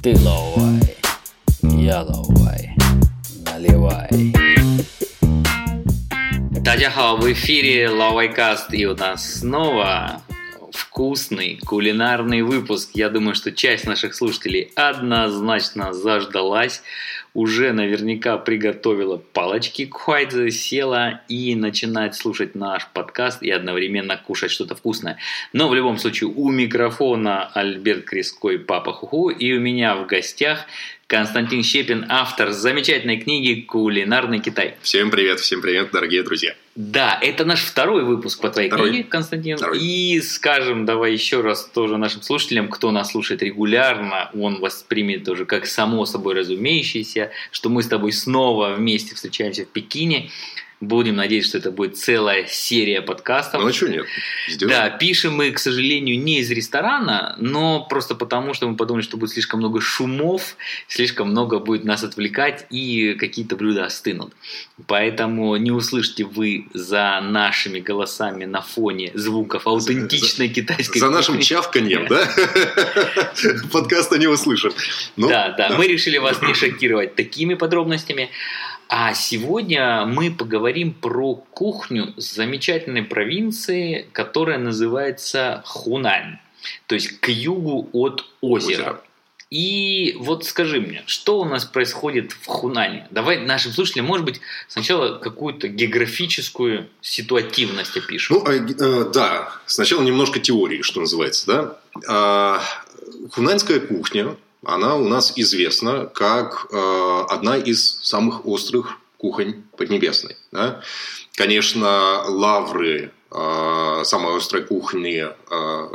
Ты ловай, я ловай, наливай. Дадяхао, в эфире Лавайкаст, и у нас снова вкусный кулинарный выпуск. Я думаю, что часть наших слушателей однозначно заждалась уже наверняка приготовила палочки к хуайдзе, села и начинает слушать наш подкаст и одновременно кушать что-то вкусное. Но в любом случае у микрофона Альберт Креской, Папа Хуху, и у меня в гостях Константин Щепин, автор замечательной книги «Кулинарный Китай». Всем привет, всем привет, дорогие друзья. Да, это наш второй выпуск по твоей Второй. книге, Константин. Второй. И скажем, давай еще раз тоже нашим слушателям, кто нас слушает регулярно, он воспримет тоже как само собой разумеющееся, что мы с тобой снова вместе встречаемся в Пекине. Будем надеяться, что это будет целая серия подкастов. Ну а что нет? Сделаем. Да, пишем мы, к сожалению, не из ресторана, но просто потому, что мы подумали, что будет слишком много шумов, слишком много будет нас отвлекать, и какие-то блюда остынут. Поэтому не услышите вы за нашими голосами на фоне звуков аутентичной китайской За нашим чавканьем, да? Подкаста не услышим. Ну, да, да, мы решили вас не шокировать такими подробностями. А сегодня мы поговорим про кухню замечательной провинции, которая называется Хунань, то есть к югу от озера. И вот скажи мне, что у нас происходит в Хунане? Давай нашим слушателям, может быть, сначала какую-то географическую ситуативность опишем. Ну, э, э, да, сначала немножко теории, что называется, да. А, Хунаньская кухня, она у нас известна как э, одна из самых острых кухонь Поднебесной. да. Конечно, лавры э, самой острой кухни, э,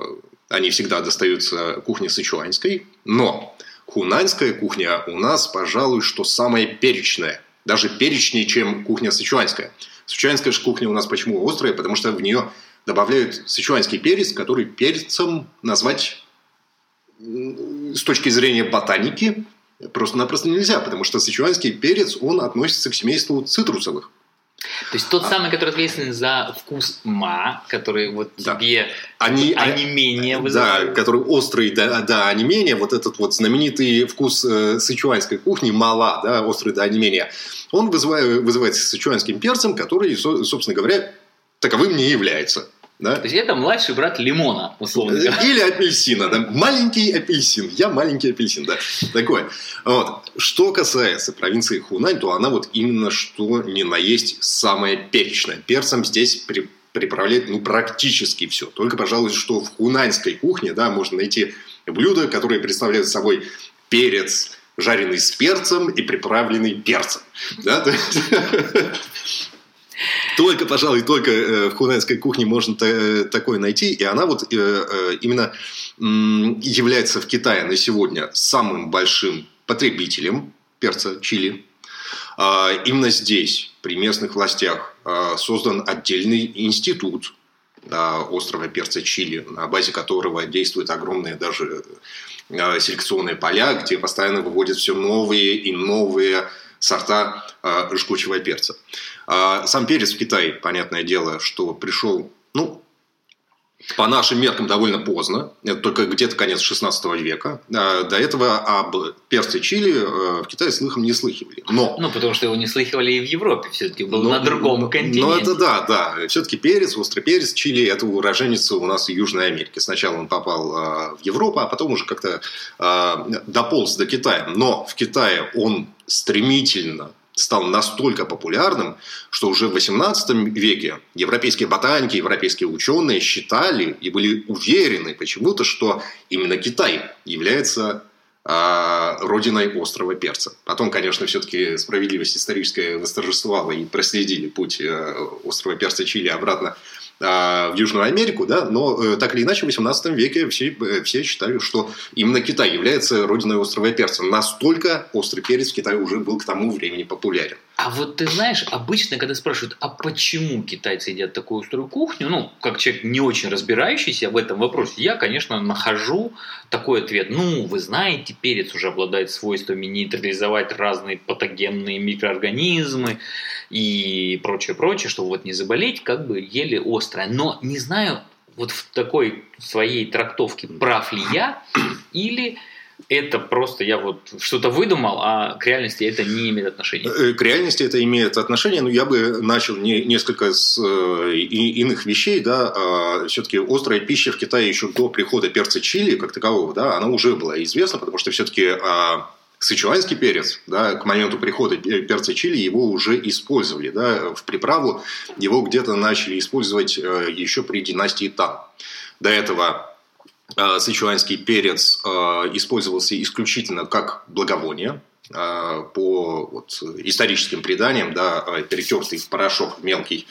они всегда достаются кухне сычуанской, но хунаньская кухня у нас, пожалуй, что самая перечная. Даже перечнее, чем кухня сычуанская. Сычуанская же кухня у нас почему острая? Потому что в нее добавляют сычуанский перец, который перцем назвать с точки зрения ботаники просто-напросто нельзя, потому что сычуанский перец, он относится к семейству цитрусовых. То есть тот самый, который ответственен за вкус ма, который вот Да. тебе Они, они менее Да, вызывают. который острый, да, да, онемения, вот этот вот знаменитый вкус э, сычуанской кухни, мала, да, острый до онемения, он вызывает, вызывается сычуанским перцем, который, со- собственно говоря, таковым не является. Да? То есть это младший брат лимона, условно говоря. Или апельсина, да. Маленький апельсин. Я маленький апельсин, да. Такой. Вот. Что касается провинции Хунань, то она вот именно что ни на есть самая перечная. Перцем здесь при- приправляет ну, практически все. Только, пожалуй, что в хунаньской кухне да, можно найти блюда, которые представляют собой перец, жареный с перцем и приправленный перцем. Да? Только, пожалуй, только э, в хунаньской кухне можно та- такое найти. И она вот э, э, именно является в Китае на сегодня самым большим потребителем перца чили. А, Именно здесь, при местных властях, а, создан отдельный институт а, острова перца чили, на базе которого действуют огромные даже э, селекционные поля, где постоянно выводят все новые и новые сорта э, жгучего перца. А Сам перец в Китае, понятное дело, что пришел, ну, по нашим меркам довольно поздно, это только где-то конец 16 века. А До этого об перце чили э, в Китае слыхом не слыхивали. Но Ну, потому что его не слыхивали и в Европе все-таки, был ну, на другом ну, континенте. Ну, это да, да. Все-таки перец, острый перец, чили – это уроженец у нас в Южной Америке. Сначала он попал а, в Европу, а потом уже как-то а, дополз до Китая. Но в Китае он стремительно стал настолько популярным, что уже в XVIII веке европейские ботаники, европейские ученые считали и были уверены почему-то, что именно Китай является родиной острого перца. Потом, конечно, все-таки справедливость историческая восторжествовала и проследили путь э, острого перца чили обратно а, в Южную Америку, да, но э, так или иначе в 18 веке все, э, все считали, что именно Китай является родиной острого перца. Настолько острый перец в Китае уже был к тому времени популярен. А вот ты знаешь, обычно, когда спрашивают, а почему китайцы едят такую острую кухню, ну, как человек не очень разбирающийся в этом вопросе, я, конечно, нахожу такой ответ. Ну, вы знаете, перец уже обладает свойствами нейтрализовать разные патогенные микроорганизмы и прочее, прочее, чтобы вот не заболеть, как бы ели острое. Но не знаю, вот в такой своей трактовке прав ли я, или это просто я вот что-то выдумал, а к реальности это не имеет отношения. Э, к реальности это имеет отношение, но я бы начал не, несколько с э, и, иных вещей, да, а, все-таки острая пища в Китае еще до прихода перца чили как такового, да, она уже была известна, потому что все-таки а, сычуанский перец, да, к моменту прихода перца чили его уже использовали, да, в приправу его где-то начали использовать э, еще при династии Тан. До этого Э, сычуанский перец э, использовался исключительно как благовоние, э, по вот, историческим преданиям, да, перетертый в порошок мелкий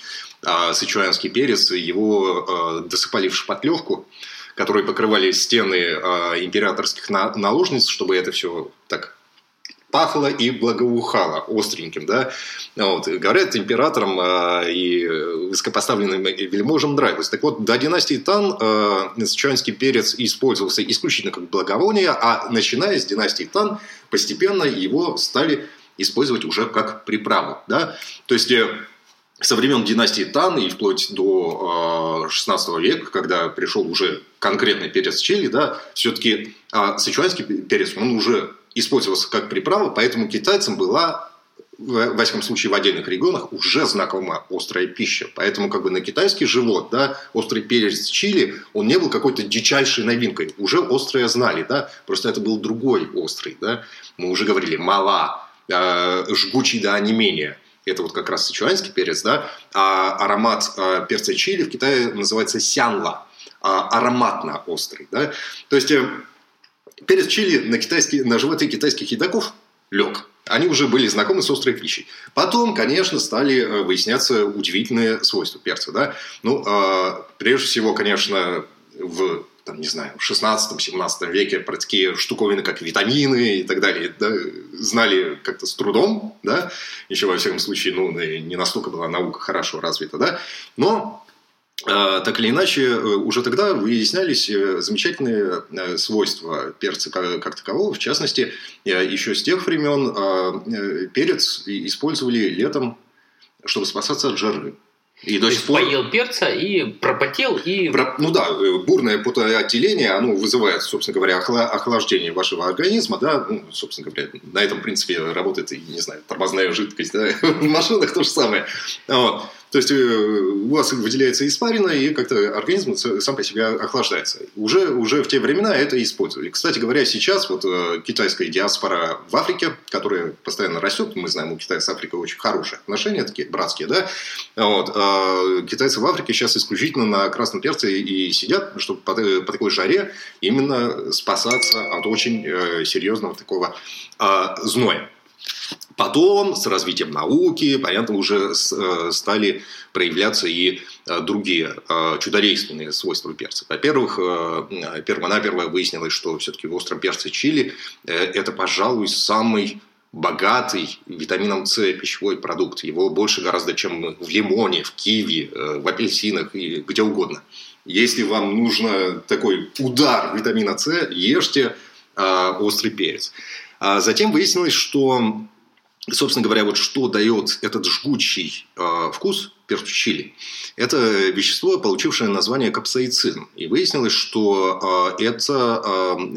сычуанский перец, его досыпали в шпатлевку, которые покрывали стены императорских наложниц, чтобы это все так пахло и благоухало остреньким, да. Вот. Говорят, императорам э, и высокопоставленным вельможам нравилось. Так вот, до династии Тан э, сычуанский перец использовался исключительно как благовоние, а начиная с династии Тан постепенно его стали использовать уже как приправу, да. То есть э, со времен династии Тан и вплоть до 16 э, века, когда пришел уже конкретный перец чили, да, все-таки э, сычуанский перец, он уже использовался как приправа, поэтому китайцам была в восьмом случае в отдельных регионах уже знакома острая пища. Поэтому как бы на китайский живот, да, острый перец чили, он не был какой-то дичайшей новинкой. Уже острое знали, да, просто это был другой острый, да. Мы уже говорили, мала, э, жгучий до онемения. Это вот как раз сычуанский перец, да. А аромат э, перца чили в Китае называется сянла, э, ароматно острый, да. То есть э, перец чили на, китайский, на животы китайских едоков лег. Они уже были знакомы с острой пищей. Потом, конечно, стали э, выясняться удивительные свойства перца. Да? Ну, э, прежде всего, конечно, в там, не знаю, в 16-17 веке про такие штуковины, как витамины и так далее, да, знали как-то с трудом, да, еще во всяком случае, ну, не настолько была наука хорошо развита, да, но так или иначе, э, уже тогда выяснялись э, замечательные э, свойства перца как такового. В частности, еще с тех времен а, перец использовали летом, чтобы спасаться от жары. И до сих пор... поел перца и пропотел, и... Ну да, бурное потоотделение, оно вызывает, собственно говоря, охлаждение вашего организма, да, ну, собственно говоря, на этом принципе работает, не знаю, тормозная жидкость, да, в машинах то же самое. Вот. То есть э, у вас выделяется испарина, и как-то организм сам по себе охлаждается. Уже, уже в те времена это использовали. Кстати говоря, сейчас вот э, китайская диаспора в Африке, которая постоянно растет, мы знаем, у Китая с Африкой очень хорошие отношения, такие братские, да, вот, а китайцы в Африке сейчас исключительно на красном перце и сидят, чтобы по, по такой жаре именно спасаться от очень э, серьезного такого а, зноя. Потом, с развитием науки, понятно, уже э, стали проявляться и э, другие э, чудодейственные свойства перца. Во-первых, перво-наперво выяснилось, что все-таки перце чили это, пожалуй, самый богатый витамином С пищевой продукт. Его больше гораздо, чем в лимоне, в киви, в апельсинах и где угодно. Если вам нужно такой удар витамина С, ешьте острый перец. А затем выяснилось, что собственно говоря, вот что дает этот жгучий э, вкус перцу чили, это вещество, получившее название капсаицин. И выяснилось, что э, это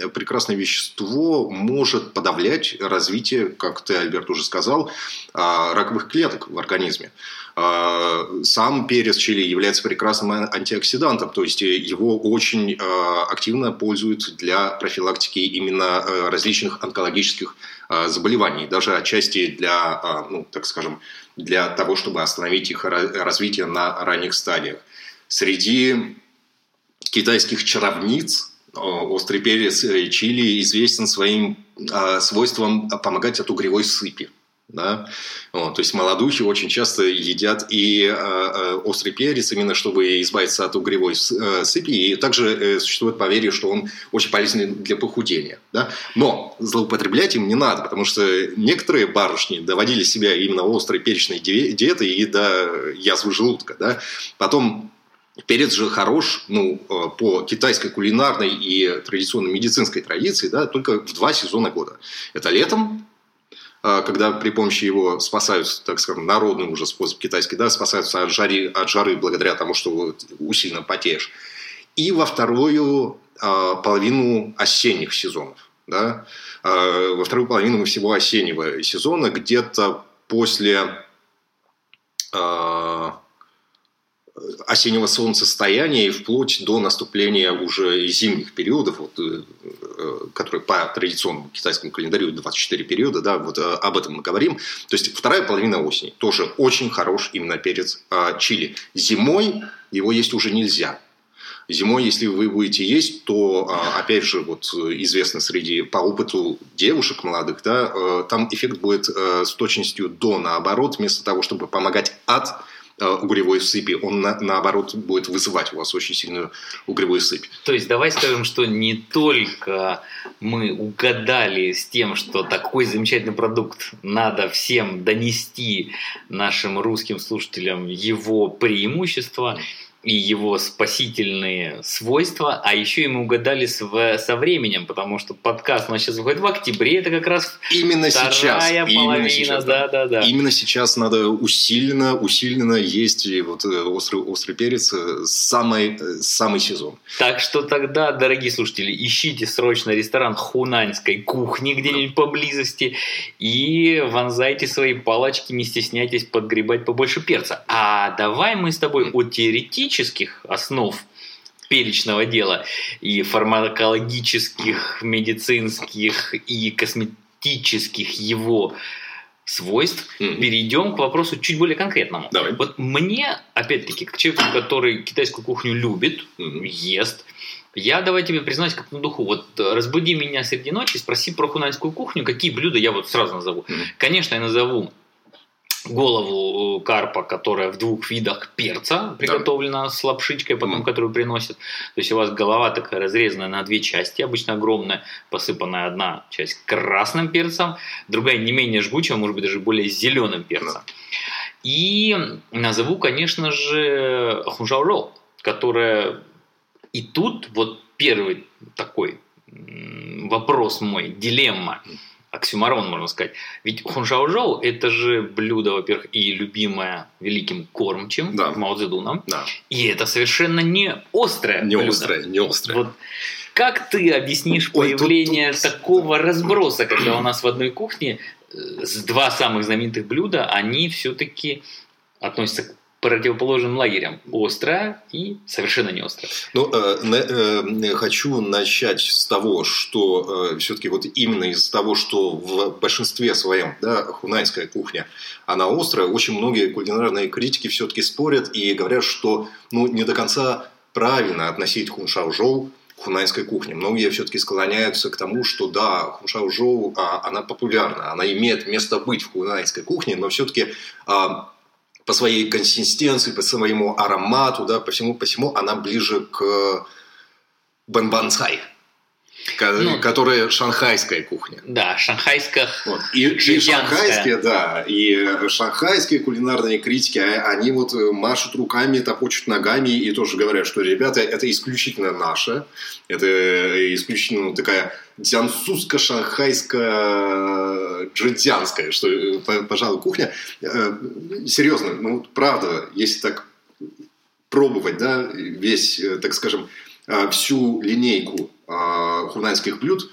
э, прекрасное вещество может подавлять развитие, как ты, Альберт, уже сказал, э, раковых клеток в организме. Сам перец чили является прекрасным антиоксидантом, то есть его очень э, активно пользуют для профилактики именно э, различных онкологических Э, заболеваний, даже отчасти для, э, ну, так скажем, для того, чтобы остановить их развитие на ранних стадиях. Среди китайских чаровниц э, острый перец чили известен своим свойством помогать от угревой сыпи. Да? Вот, то есть молодухи очень часто едят и э, э, острый перец, именно чтобы избавиться от угревой э, сыпи. И также э, существует поверье, что он очень полезен для похудения. Да? Но злоупотреблять им не надо, потому что некоторые барышни доводили себя именно острой перечной диетой и до язвы желудка. Да? Потом Перец же хорош ну, э, по китайской кулинарной и традиционной медицинской традиции да, только в два сезона года. Это летом когда при помощи его спасаются, так скажем, народный уже способ китайский, да, спасаются от жары, от жары благодаря тому, что усиленно потеешь. И во вторую а, половину осенних сезонов. Да? А, во вторую половину всего осеннего сезона, где-то после а, осеннего солнцестояния и вплоть до наступления уже зимних периодов, вот, э, э, которые по традиционному китайскому календарю 24 периода, да, вот э, об этом мы говорим. То есть вторая половина осени тоже очень хорош именно перец а, чили. Зимой его есть уже нельзя. Зимой, если вы будете есть, то, а, опять же, вот известно среди, по опыту девушек молодых, да, там эффект будет с точностью до наоборот, вместо того, чтобы помогать от Э, угревой сыпи, он на, наоборот будет вызывать у вас очень сильную угревую сыпь. То есть давай скажем, что не только мы угадали с тем, что такой замечательный продукт надо всем донести нашим русским слушателям его преимущества, и его спасительные свойства, а еще и мы угадали с, со временем, потому что подкаст у нас сейчас выходит в октябре, это как раз именно сейчас, половина, именно сейчас, да, да, да. Именно сейчас надо усиленно, усиленно есть вот э, острый, острый перец э, самый, э, самый сезон. Так что тогда, дорогие слушатели, ищите срочно ресторан хунаньской кухни где-нибудь поблизости и вонзайте свои палочки, не стесняйтесь подгребать побольше перца. А давай мы с тобой о теоретически технических основ перечного дела и фармакологических, медицинских и косметических его свойств, mm-hmm. перейдем к вопросу чуть более конкретному. Давай. Вот мне, опять-таки, к человеку, который китайскую кухню любит, mm-hmm. ест, я давай тебе признаюсь как на духу. Вот разбуди меня среди ночи, спроси про хунаньскую кухню, какие блюда я вот сразу назову. Mm-hmm. Конечно, я назову голову э, карпа, которая в двух видах перца приготовлена да. с лапшичкой, потом mm. которую приносят. То есть у вас голова такая разрезанная на две части, обычно огромная, посыпанная одна часть красным перцем, другая не менее жгучая, может быть даже более зеленым перцем. Mm. И назову, конечно же, хунжао которая и тут вот первый такой вопрос мой, дилемма. Mm оксюмарон, можно сказать. Ведь хуншаожоу – это же блюдо, во-первых, и любимое великим кормчим да. Мао Цзэдуном. Да. И это совершенно не острое Не блюдо. острое, не острое. Вот как ты объяснишь Ой, появление тут, тут... такого разброса, когда у нас в одной кухне э, с два самых знаменитых блюда, они все-таки относятся к противоположным лагерям. Острая и совершенно не острая. Ну, э, э, хочу начать с того, что э, все-таки вот именно из-за того, что в большинстве своем да, хунайская кухня, она острая, очень многие кулинарные критики все-таки спорят и говорят, что ну, не до конца правильно относить хуншао-жоу к хунайской кухне. Многие все-таки склоняются к тому, что да, хуншао-жоу, а, она популярна, она имеет место быть в хунайской кухне, но все-таки а, по своей консистенции, по своему аромату, да, по всему, по всему она ближе к бэнбанцай, ну, которая шанхайская кухня. Да, шанхайская. Вот. И, и шанхайские, да, и шанхайские кулинарные критики, а, они вот машут руками, топочут ногами и тоже говорят, что, ребята, это исключительно наше, это исключительно такая дзянсузско-шанхайская джидзянская, что, э, пожалуй, кухня. Э, серьезно, ну, правда, если так пробовать, да, весь, э, так скажем, всю линейку хунаньских блюд,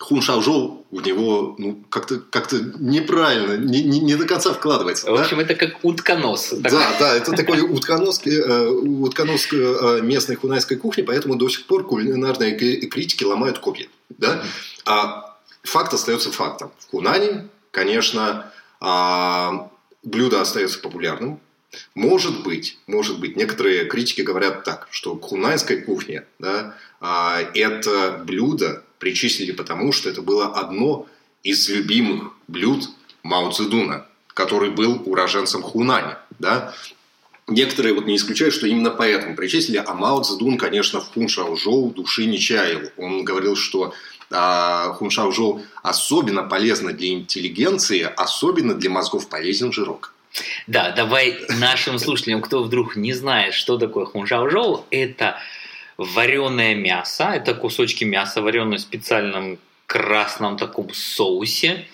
Хун Шаожоу в него ну, как-то как неправильно, не, не, не до конца вкладывается. В общем, да? это как утконос. Да, да, это такой утконос, э, утконос э, местной хунайской кухни, поэтому до сих пор кулинарные критики ломают копья. Да? А факт остается фактом. В Хунане, конечно, а, блюдо остается популярным. Может быть, может быть, некоторые критики говорят так, что к хунайской кухне да, а, это блюдо причислили потому, что это было одно из любимых блюд Мао Цзэдуна, который был уроженцем Хунани. Да? Некоторые вот не исключают, что именно поэтому причислили, а Мао Цзэдун, конечно, в Хуншаожоу души не чаял. Он говорил, что а, Хуншаожоу особенно полезно для интеллигенции, особенно для мозгов полезен жирок. Да, давай нашим слушателям, кто вдруг не знает, что такое хуншаожоу, это вареное мясо. Это кусочки мяса, вареные в специальном красном таком соусе.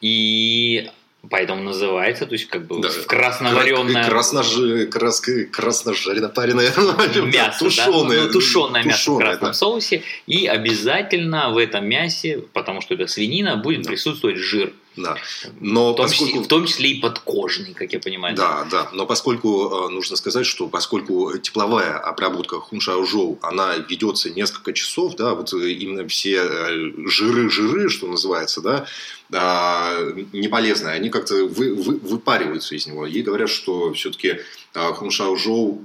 И Поэтому называется, то есть как бы Да. красновареное Красножи, крас, красножарено пареное мясо, тушеное, да? ну, тушеное мясо в красном да. соусе. И обязательно в этом мясе, потому что это свинина, будет Да. присутствовать жир. Да. Но В том, числе, поскольку... в том числе и подкожный, как я понимаю. Да, да. Но поскольку э, нужно сказать, что поскольку тепловая обработка хуншаожоу, она ведется несколько часов, да, вот э, именно все э, жиры-жиры, что называется, да, а, неполезные, они как-то вы- вы- выпариваются из него. И говорят, что все-таки хуншаожоу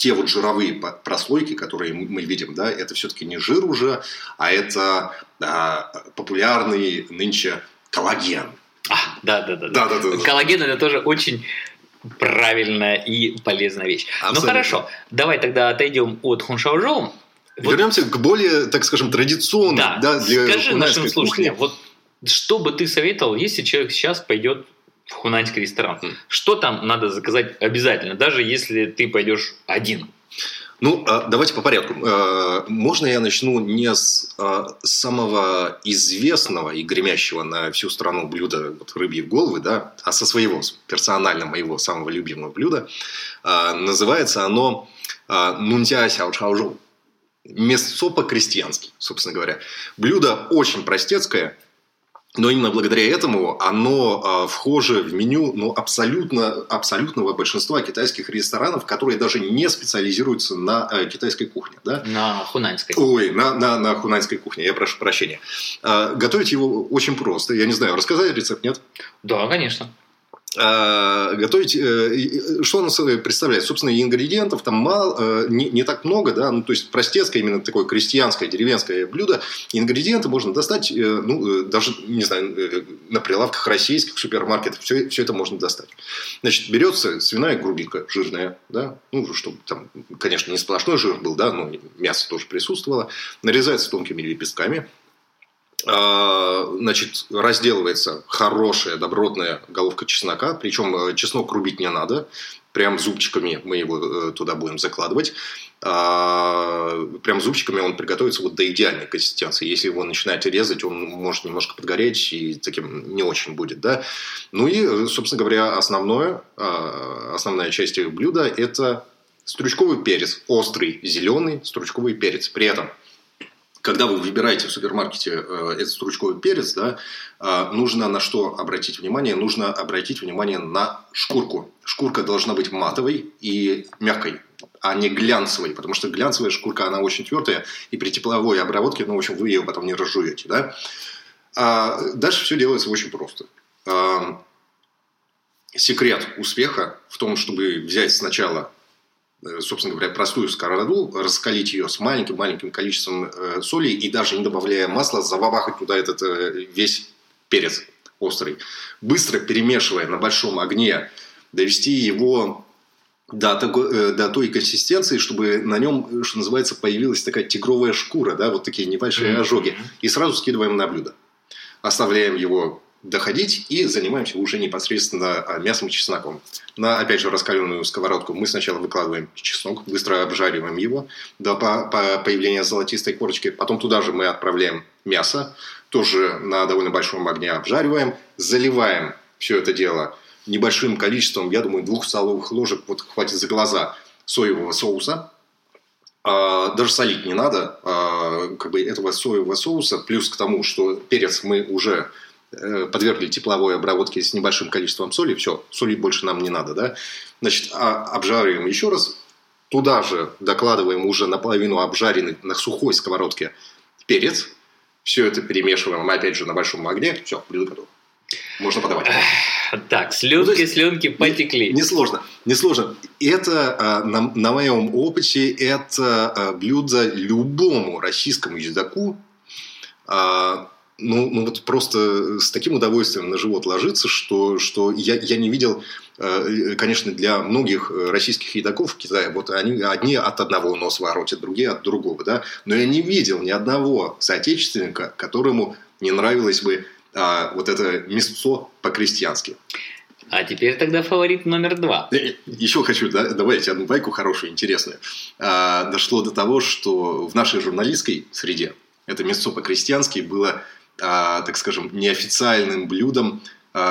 те вот жировые прослойки, которые мы видим, да, это все-таки не жир уже, а это а, популярный нынче коллаген. А, да, да, да, Да, да, да. Коллаген это тоже очень правильная и полезная вещь. Ну Абсолютно. хорошо, давай тогда отойдем от хуншаожоу. Вот, Вернемся к более, так скажем, традиционным, да, да, для скажи нашим слушателям, вот что бы ты советовал, если человек сейчас пойдет в хунаньский ресторан? Мгм. Что там надо заказать обязательно, даже если ты пойдешь один? Ну, а, давайте по порядку. Э, Можно я начну не с а, самого известного и гремящего на всю страну блюда вот, рыбьи головы, да, а со своего, персонально моего самого любимого блюда. А, Называется оно а, нунтя сяо чао жоу. Мясцо по-крестьянски, собственно говоря. Блюдо очень простецкое, но именно благодаря этому оно а, вхоже в меню ну, абсолютно, абсолютного большинства китайских ресторанов, которые даже не специализируются на э, китайской кухне. Да? На хунаньской. Ой, на, на, на хунаньской кухне, я прошу прощения. А, готовить его очень просто. Я не знаю, рассказать рецепт, нет? Да, конечно. А, готовить, э, что собой представляет? Собственно, ингредиентов там мало, э, не, не так много, да, ну, то есть простецкое, именно такое крестьянское, деревенское блюдо. Ингредиенты можно достать, э, ну, э, даже, не знаю, э, на прилавках российских супермаркетов, все, все это можно достать. Значит, берется свиная грудинка жирная, да, ну, чтобы там, конечно, не сплошной жир был, да, но мясо тоже присутствовало, нарезается тонкими лепестками, значит, разделывается хорошая, добротная головка чеснока. Причем э, чеснок рубить не надо. Прям зубчиками мы его э, туда будем закладывать. А, Прям зубчиками он приготовится вот до идеальной консистенции. Если его начинать резать, он может немножко подгореть и таким не очень будет. Да? Ну и, э, собственно говоря, основное, а, основная часть блюда – это стручковый перец. Острый, зеленый стручковый перец. При этом когда вы выбираете в супермаркете э, этот стручковый перец, да, э, нужно на что обратить внимание? Нужно обратить внимание на шкурку. Шкурка должна быть матовой и мягкой, а не глянцевой, потому что глянцевая шкурка, она очень твердая, и при тепловой обработке, ну, в общем, вы ее потом не разжуете, да. А дальше все делается очень просто. А, Секрет успеха в том, чтобы взять сначала собственно говоря, простую сковороду, раскалить ее с маленьким-маленьким количеством э, соли и даже не добавляя масла, забабахать туда этот э, весь перец острый. Быстро перемешивая на большом огне, довести его до, э, до той консистенции, чтобы на нем, что называется, появилась такая тигровая шкура, да, вот такие небольшие ожоги. И сразу скидываем на блюдо. Оставляем его доходить и занимаемся уже непосредственно а, мясом и чесноком. На, опять же, раскаленную сковородку мы сначала выкладываем чеснок, быстро обжариваем его до по- по- появления золотистой корочки. Потом туда же мы отправляем мясо, тоже на довольно большом огне обжариваем, заливаем все это дело небольшим количеством, я думаю, двух столовых ложек, вот хватит за глаза, соевого соуса. А, даже солить не надо, а, как бы этого соевого соуса, плюс к тому, что перец мы уже подвергли тепловой обработке с небольшим количеством соли, все, соли больше нам не надо, да, значит, а- обжариваем еще раз, туда же докладываем уже наполовину обжаренный на сухой сковородке перец, все это перемешиваем, опять же, на большом огне, все, блюдо готово. Можно подавать. Так, Ну, слюнки, есть слюнки потекли. Несложно, несложно. Это, а, на, на моем опыте, это а, блюдо любому российскому едоку, а, ну, ну вот просто с таким удовольствием на живот ложится, что, что я, я не видел, э, конечно, для многих э, российских едоков в Китае, вот они одни от одного нос воротят, другие от другого, да, но я не видел ни одного соотечественника, которому не нравилось бы а, вот это мясцо по-крестьянски. А теперь тогда фаворит номер два. Э, Еще хочу да, добавить одну байку хорошую, интересную. А, дошло до того, что в нашей журналистской среде это мясцо по-крестьянски было так скажем, неофициальным блюдом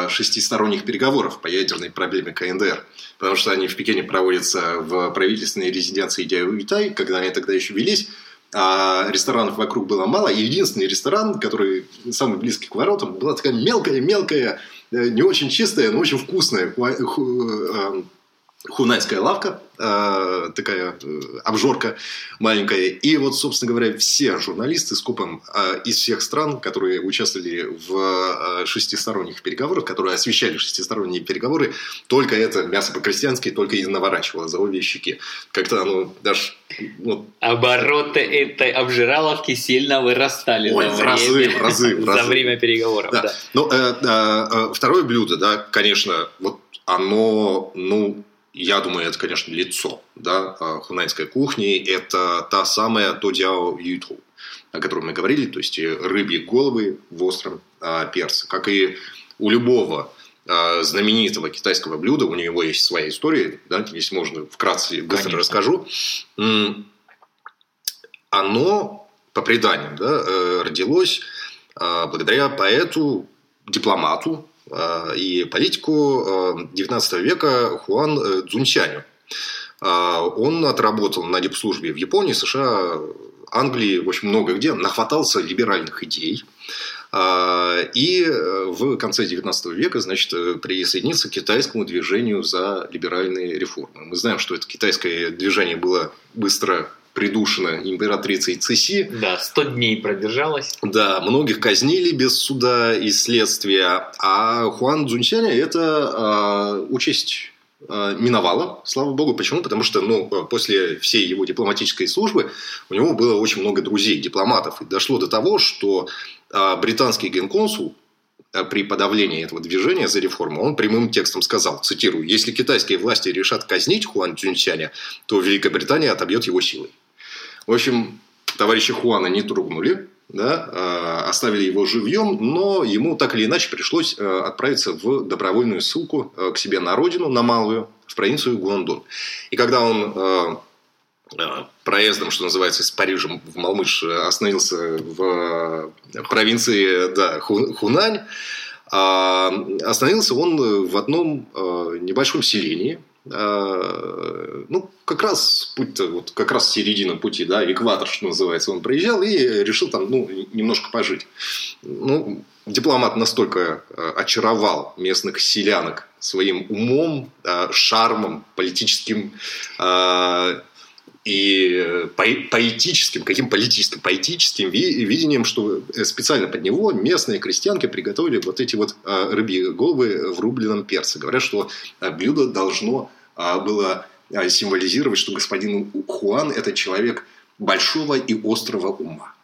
шестисторонних переговоров по ядерной проблеме КНДР. Потому что они в Пекине проводятся в правительственной резиденции Дяоютай, когда они тогда еще велись а ресторанов вокруг было мало, и единственный ресторан, который самый близкий к воротам, была такая мелкая-мелкая, э, не очень чистая, но очень вкусная э, хунайская лавка, э, такая э, обжорка маленькая. И вот, собственно говоря, все журналисты с купом э, из всех стран, которые участвовали в э, шестисторонних переговорах, которые освещали шестисторонние переговоры, только это мясо по-крестьянски, только и наворачивало за обе щеки. Как-то оно даже... Вот... Обороты этой обжираловки сильно вырастали Ой, за, в разы, время, в разы, в разы. за время переговоров. Да. Да. Ну, э, э, второе блюдо, да, конечно, вот оно, ну, я думаю, это, конечно, лицо да, а, хунайской кухни. Это та самая тодяо юту, о которой мы говорили, то есть рыбьи головы в остром а, перце. Как и у любого а, знаменитого китайского блюда, у него есть своя история, да, если можно вкратце быстро конечно. расскажу. Оно, по преданиям, да, э, родилось благодаря поэту, дипломату Э, и политику XIX э, века Хуан э, Цзунсяню. Он отработал на дипслужбе в Японии, США, Англии, в общем, много где, нахватался либеральных идей. И в конце XIX века, значит, присоединился к китайскому движению за либеральные реформы. Мы знаем, что это китайское движение было быстро придушена императрицей Циси. Да, 100 дней продержалась. Да, многих казнили без суда и следствия. А Хуан Цзуньсяня это э, участь э, миновала, слава богу. Почему? Потому что ну, после всей его дипломатической службы у него было очень много друзей, дипломатов. И дошло до того, что э, британский генконсул при подавлении этого движения за реформу, он прямым текстом сказал, цитирую, «Если китайские власти решат казнить Хуан Цзюньсяня, то Великобритания отобьет его силой». В общем, товарища Хуана не трогнули, да, а, оставили его живьем, но ему так или иначе пришлось э, отправиться в добровольную ссылку э, к себе на родину, на Малую, в провинцию Гуандун. И когда он э, проездом, что называется, с Парижем в Малмыш остановился в провинции да, Хунань, а, остановился он в одном небольшом селении, ну, как раз путь вот как раз середина пути, да, экватор, что называется, он проезжал и решил там, ну, немножко пожить. Ну, дипломат настолько а, очаровал местных селянок своим умом, а, шармом, политическим и поэтическим, каким политическим, поэтическим видением, что специально под него местные крестьянки приготовили вот эти вот рыбьи головы в рубленом перце. Говорят, что блюдо должно было символизировать, что господин Хуан – это человек большого и острого ума.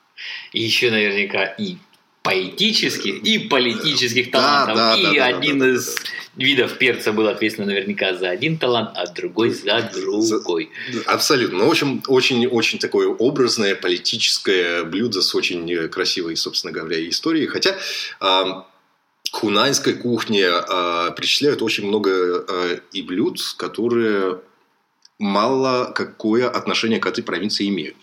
И еще наверняка и поэтических, и политических талантов. Да, да, и да, один из видов перца был ответственен наверняка за один талант, а другой за другой. Абсолютно. Ну, в общем, очень-очень такое образное политическое блюдо с очень красивой, собственно говоря, историей. Хотя к хунаньской кухне э, причисляют очень много э, и блюд, которые мало какое отношение к этой провинции имеют.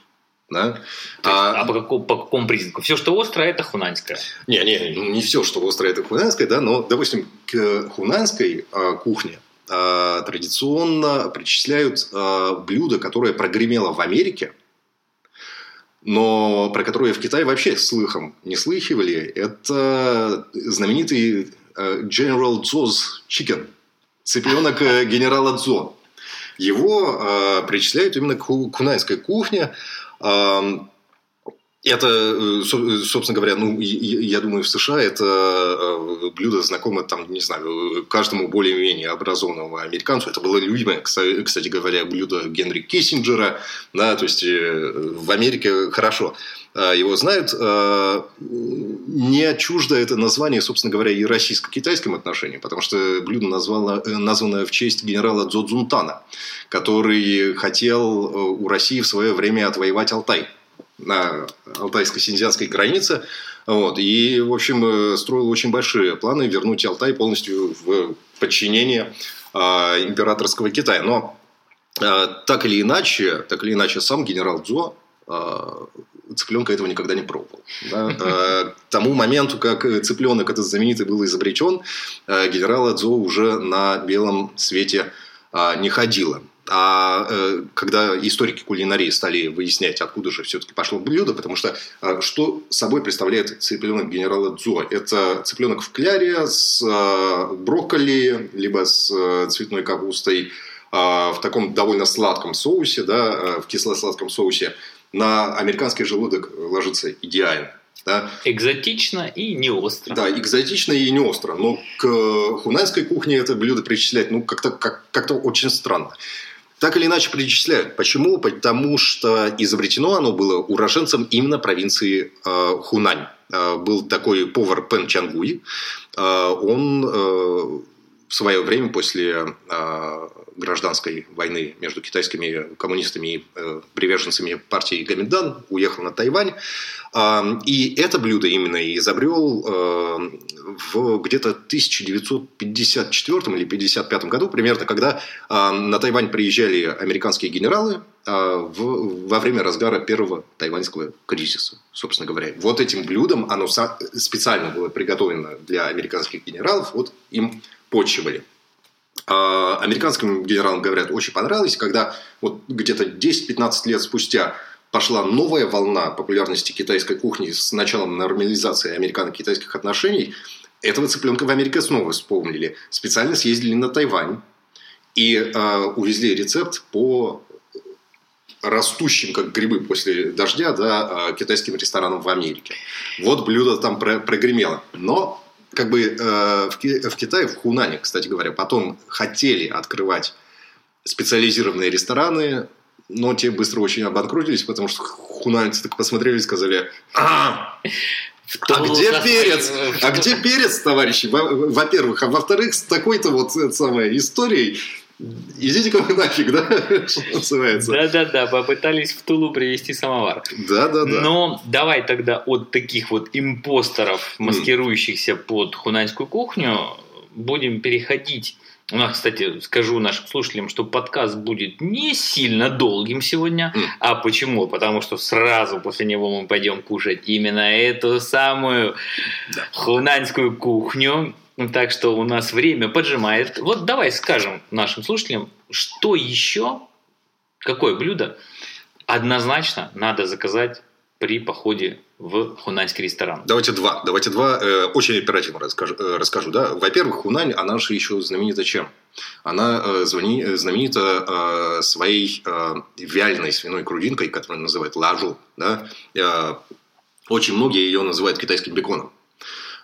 Да? А, а по, какому, по какому признаку? Все, что острое, это хунаньское? Не, не, ну, не все, что острое, это хунаньское, да, но, допустим, к э, кухне э, традиционно причисляют э, блюдо, которое прогремело в Америке, но про которое в Китае вообще слыхом не слыхивали. Это знаменитый General Zho's Chicken, цыпленок генерала Цзо. Его э, причисляют именно к кунайской кухне. Э, это, э, собственно говоря, ну, я думаю, в США это э, блюдо знакомо, там, не знаю, каждому более-менее образованному американцу. Это было любимое, кстати говоря, блюдо Генри Киссинджера. Да, то есть, э, в Америке хорошо его знают. Не чуждо это название, собственно говоря, и российско-китайским отношениям, потому что блюдо назвало, названо в честь генерала Дзодзунтана, который хотел у России в свое время отвоевать Алтай на алтайско-синьцзянской границе. Вот, и, в общем, э, строил очень большие планы вернуть Алтай полностью в подчинение э, императорского Китая. Но э, так или иначе, так или иначе, сам генерал Дзо а, цыпленка этого никогда не пробовал. Да? К тому моменту, как цыпленок этот знаменитый был изобретен, генерала Дзо уже на белом свете не ходила. А э, когда историки кулинарии стали выяснять, откуда же все-таки пошло блюдо, потому что что собой представляет цыпленок генерала Дзо? Это цыпленок в кляре с брокколи, либо с э, цветной капустой, в таком довольно сладком соусе, да, э, в кисло-сладком соусе на американский желудок ложится идеально. Да. Экзотично и не остро. Да, экзотично и не остро. Но к хунанской кухне это блюдо причислять ну, как-то как, как очень странно. Так или иначе причисляют. Почему? Потому что изобретено оно было уроженцем именно провинции э, Хунань. Э, был такой повар Пен Чангуй. Э, он э, в свое время после э, гражданской войны между китайскими коммунистами и э, приверженцами партии Гаминдан уехал на Тайвань. Э, и это блюдо именно изобрел э, в где-то 1954 или 1955 году, примерно, когда э, на Тайвань приезжали американские генералы в, во время разгара первого тайваньского кризиса, собственно говоря. Вот этим блюдом оно специально было приготовлено для американских генералов, вот им почивали. А американским генералам, говорят, очень понравилось, когда вот где-то 10-15 лет спустя пошла новая волна популярности китайской кухни с началом нормализации американо-китайских отношений, этого цыпленка в Америке снова вспомнили. Специально съездили на Тайвань и э, увезли рецепт по растущим, как грибы после дождя, да, а, китайским ресторанам в Америке. Вот блюдо там прогремело. Но как бы э, в, в Китае, в Хунане, кстати говоря, потом хотели открывать специализированные рестораны, но те быстро очень обанкротились, потому что хунанцы так посмотрели и сказали, а, а где перец? А где перец, товарищи? Во-первых, а во-вторых, с такой-то вот э, самой историей Идите-ка вы нафиг, да? называется. Да-да-да, попытались в Тулу привести самовар. Да-да-да. Но давай тогда от таких вот импостеров, маскирующихся под хунаньскую кухню, будем переходить у нас, кстати, скажу нашим слушателям, что подкаст будет не сильно долгим сегодня. Mm. А почему? Потому что сразу после него мы пойдем кушать именно эту самую да. хунаньскую кухню. Ну, так что у нас время поджимает. Вот давай скажем нашим слушателям, что еще, какое блюдо однозначно надо заказать при походе в хунаньский ресторан. Давайте два. Давайте два. Э, очень оперативно расскажу. Э, расскажу да? Во-первых, Хунань, она же еще знаменита чем? Она э, звони, знаменита э, своей э, вяленой свиной грудинкой, которую называют лажу. Да? Э, очень многие ее называют китайским беконом.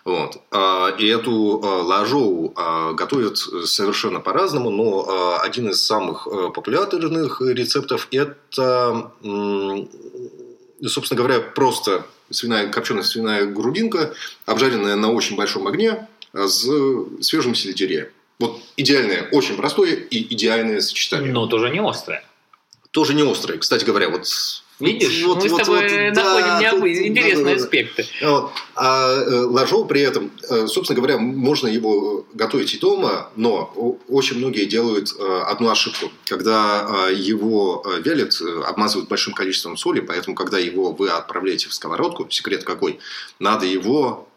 Вот. А, и эту а, лажоу а, готовят совершенно по-разному, но один из самых популярных рецептов – это, собственно говоря, просто свиная, копченая свиная грудинка, обжаренная на очень большом огне с свежим сельдереем. Вот идеальное, очень простое и идеальное сочетание. Но тоже не острое. Тоже не острое. Кстати говоря, вот Видишь, вот, мы вот, с тобой вот, находим да, необычные, интересные да, да, аспекты. Вот. А э, ложоу при этом, э, собственно говоря, можно его готовить и дома, но очень многие делают э, одну ошибку. Когда его вялят, обмазывают большим количеством соли, поэтому, когда его вы отправляете в сковородку, секрет какой, надо его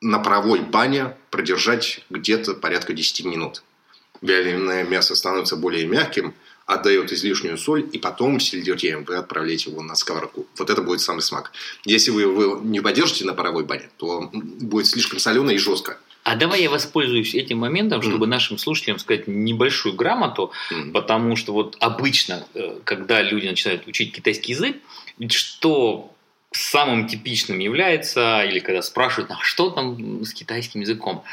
на паровой бане продержать где-то порядка 10 минут. Вяленое мясо становится более мягким – отдает излишнюю соль, и потом сельдереем вы отправляете его на сковородку. Вот это будет самый смак. Если вы его не подержите на паровой бане, то будет слишком солено и жестко. А давай я воспользуюсь этим моментом, чтобы mm. нашим слушателям сказать небольшую грамоту, mm. потому что вот обычно, э, когда люди начинают учить китайский язык, что самым типичным является, или когда спрашивают, а что там с китайским языком,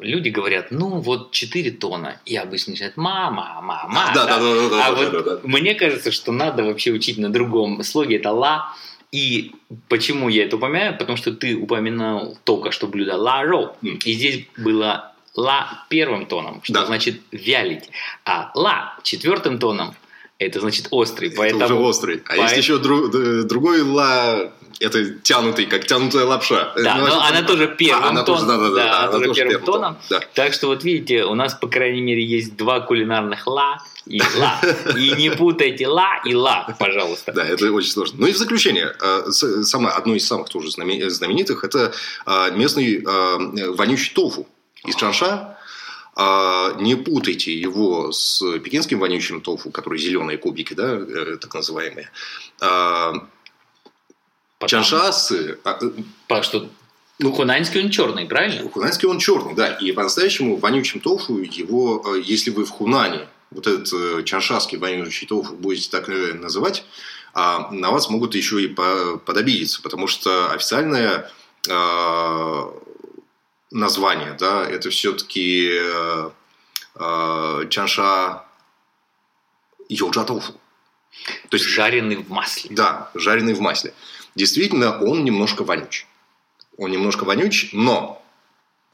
люди говорят, ну вот 4 тона. И обычно начинают мама, мама. Да, да, да, да, да, а да, вот да, да. мне кажется, что надо вообще учить на другом слоге. Это ла. И почему я это упоминаю? Потому что ты упоминал только что блюдо ла. Mm. И здесь было ла первым тоном, что да. значит вялить. А ла четвертым тоном это значит острый. Это поэтому... уже острый. А По... есть еще друг, другой ла это тянутый, как тянутая лапша. Да, Ну, но это- она тоже первым А, она тоже, тоном. да, да, да, она она тоже первым тоном. Да. Так что вот видите, у нас, по крайней мере, есть два кулинарных ла и ла. И не путайте ла и ла, пожалуйста. Да, это очень сложно. Ну и в заключение, э, самое, одно из самых тоже знаме- знаменитых, это э, местный э, вонючий тофу из чанша. А, Не путайте его с пекинским вонючим тофу, который зеленые кубики, да, так называемые. Потому- Чаншасы, а, э, Потому что ну, хунаньский он черный, правильно? Хунаньский он черный, да. И по-настоящему вонючим тофу его, э, если вы в Хунане вот этот э, чаншаский вонючий тофу будете так называть, а на вас могут еще и по- подобидеться, потому что официальное название, да, это все-таки чанша йоджа тофу. То есть Жареный в масле. да, жареный в масле. Действительно, он немножко вонючий. Он немножко вонючий, но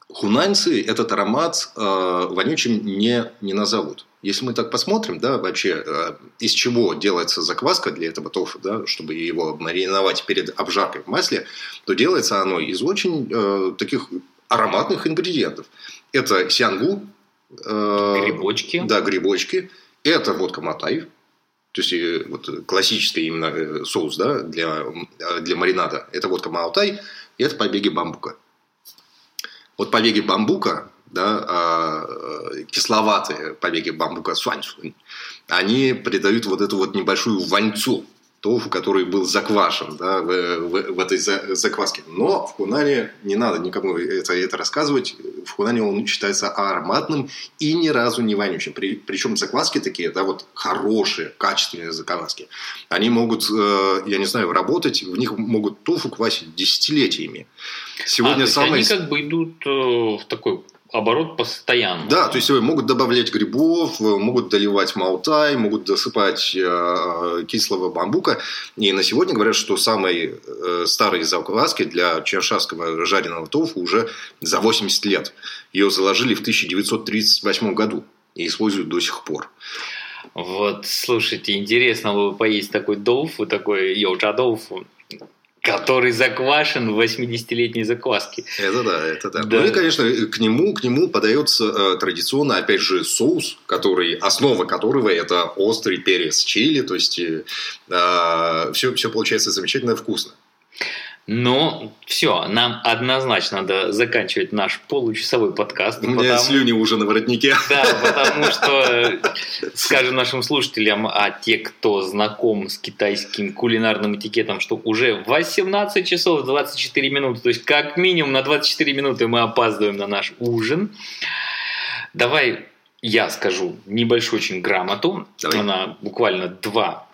хунаньцы этот аромат э, вонючим не, не назовут. Если мы так посмотрим, да, вообще, э, из чего делается закваска для этого тофу, да, чтобы его мариновать перед обжаркой в масле, то делается оно из очень э, таких ароматных ингредиентов. Это сянгу, э, Грибочки. да, грибочки. Это водка Матай. То есть, э, вот классический именно э, соус да, для, э, для маринада. Это водка Маотай. И это побеги бамбука. Вот побеги бамбука, да, а, э, кисловатые побеги бамбука суань-сунь, они придают вот эту вот небольшую воньцу тофу, который был заквашен да, в, в- в этой за- закваске. Но в Хунане не надо никому это, это рассказывать. В Хунане он считается ароматным и ни разу не вонючим. При- причем закваски такие, да, вот хорошие, качественные закваски. Они могут, э, я не знаю, работать, в них могут тофу квасить десятилетиями. А, Сегодня есть самый... они как бы идут э, в такой оборот постоянно. Да, то есть э, могут добавлять грибов, э, могут доливать маутай, могут досыпать э, кислого бамбука. И на сегодня говорят, что самые э, старые закваски для чаншавского жареного тофу уже за 80 лет. Ее заложили в 1938 году и используют до сих пор. Вот, слушайте, интересно было бы поесть такой доуфу, такой йоджа доуфу, который заквашен в 80-летней закваске. Это да, это да. Да. Ну и, конечно, к нему, к нему подается э, традиционно, опять же, соус, который, основа которого это острый перец чили, то есть все, все получается замечательно вкусно. Но все, нам однозначно надо заканчивать наш получасовой подкаст. У меня потому- слюни уже на воротнике. Да, потому что, скажем нашим слушателям, а те, кто знаком с китайским кулинарным этикетом, что уже 18 часов 24 минуты, то есть как минимум на 24 минуты мы опаздываем на наш ужин. Давай я скажу небольшую очень грамоту. Давай. Она буквально два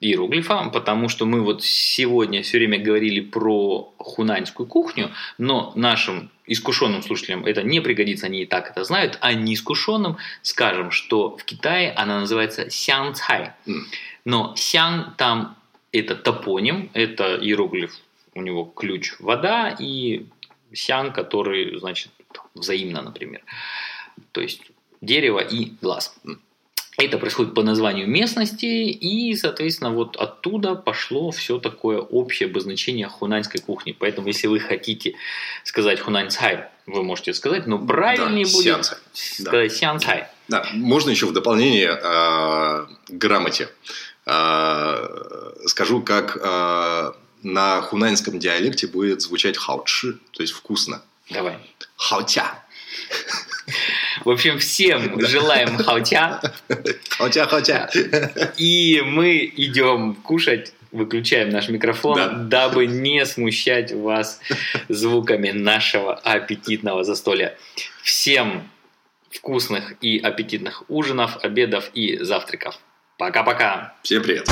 иероглифа, потому что мы вот сегодня все время говорили про хунаньскую кухню, но нашим искушенным слушателям это не пригодится, они и так это знают, а неискушенным скажем, что в Китае она называется сян цай. М. Но сян там это топоним, это иероглиф, у него ключ вода и сян, который значит взаимно, например. То есть дерево и глаз. Это происходит по названию местности, и, соответственно, вот оттуда пошло все такое общее обозначение хунаньской кухни. Поэтому, если вы хотите сказать хунань цай, вы можете сказать, но правильнее Да, будет сян цай. сказать сян цай. Да, можно еще в дополнение э, грамоте э, скажу, как э, на хунаньском диалекте будет звучать хаучи, то есть вкусно. Давай. Хаутя. В общем, всем желаем хаутя, Хаутя, хаутя. и мы идем кушать. Выключаем наш микрофон, Да. дабы не смущать вас звуками нашего аппетитного застолья. Всем вкусных и аппетитных ужинов, обедов и завтраков. Пока-пока. Всем привет.